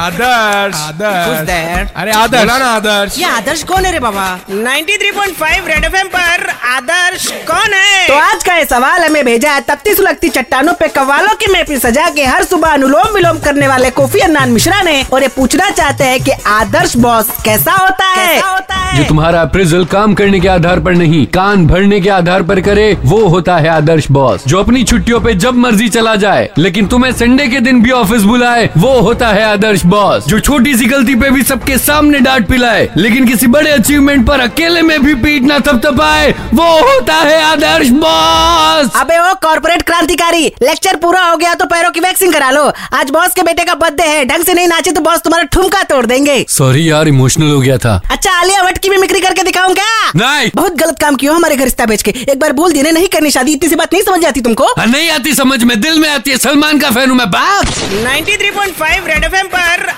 आदर्श। आदर्श। अरे आदर्श। बोला ना आदर्श। ये आदर्श कौन है रे बाबा? 93.5 रेड एफएम पर आदर्श कौन है? तो आज का ये सवाल हमें भेजा है तपती सुलगती चट्टानों पे कवालों की महफिल सजा के हर सुबह अनुलोम विलोम करने वाले कोफी अन्नान मिश्रा ने और ये पूछना चाहते हैं की आदर्श बॉस कैसा होता है? कैसा होता है जो तुम्हारा अप्रेजल काम करने के आधार पर नहीं, कान भरने के आधार पर करे, वो होता है आदर्श बॉस जो अपनी छुट्टियों पे जब मर्ज़ी चला जाए, लेकिन तुम्हें संडे के दिन भी ऑफ़िस बुलाए, वो होता है आदर्श बॉस जो छोटी सी गलती पे भी सबके सामने डांट पिलाए, लेकिन किसी बड़े अचीवमेंट पर अकेले में भी पीट ना थपथपाए, वो होता है आदर्श बॉस अबे ओ कॉर्पोरेट क्रांतिकारी! लेक्चर पूरा हो गया तो पैरों की वैक्सिंग करा लो। आज बॉस के बेटे का बर्थडे है। ढंग से नहीं नाचे तो बॉस तुम्हारा ठुमका तोड़ देंगे। सॉरी यार इमोशनल हो गया था। अच्छा आलिया भट्ट की मिमिक्री करके दिखाऊँ क्या? नहीं। बहुत गलत काम किया हमारे घर रिश्ता बेच के। एक बार बोल दिए ना, नहीं करनी शादी इतनी सी बात नहीं समझ आती तुमको? नहीं आती समझ में दिल में आती है। सलमान का फ़ैन हूँ मैं बाप! 93.5 रेड एफएम पर आदर्श कौन है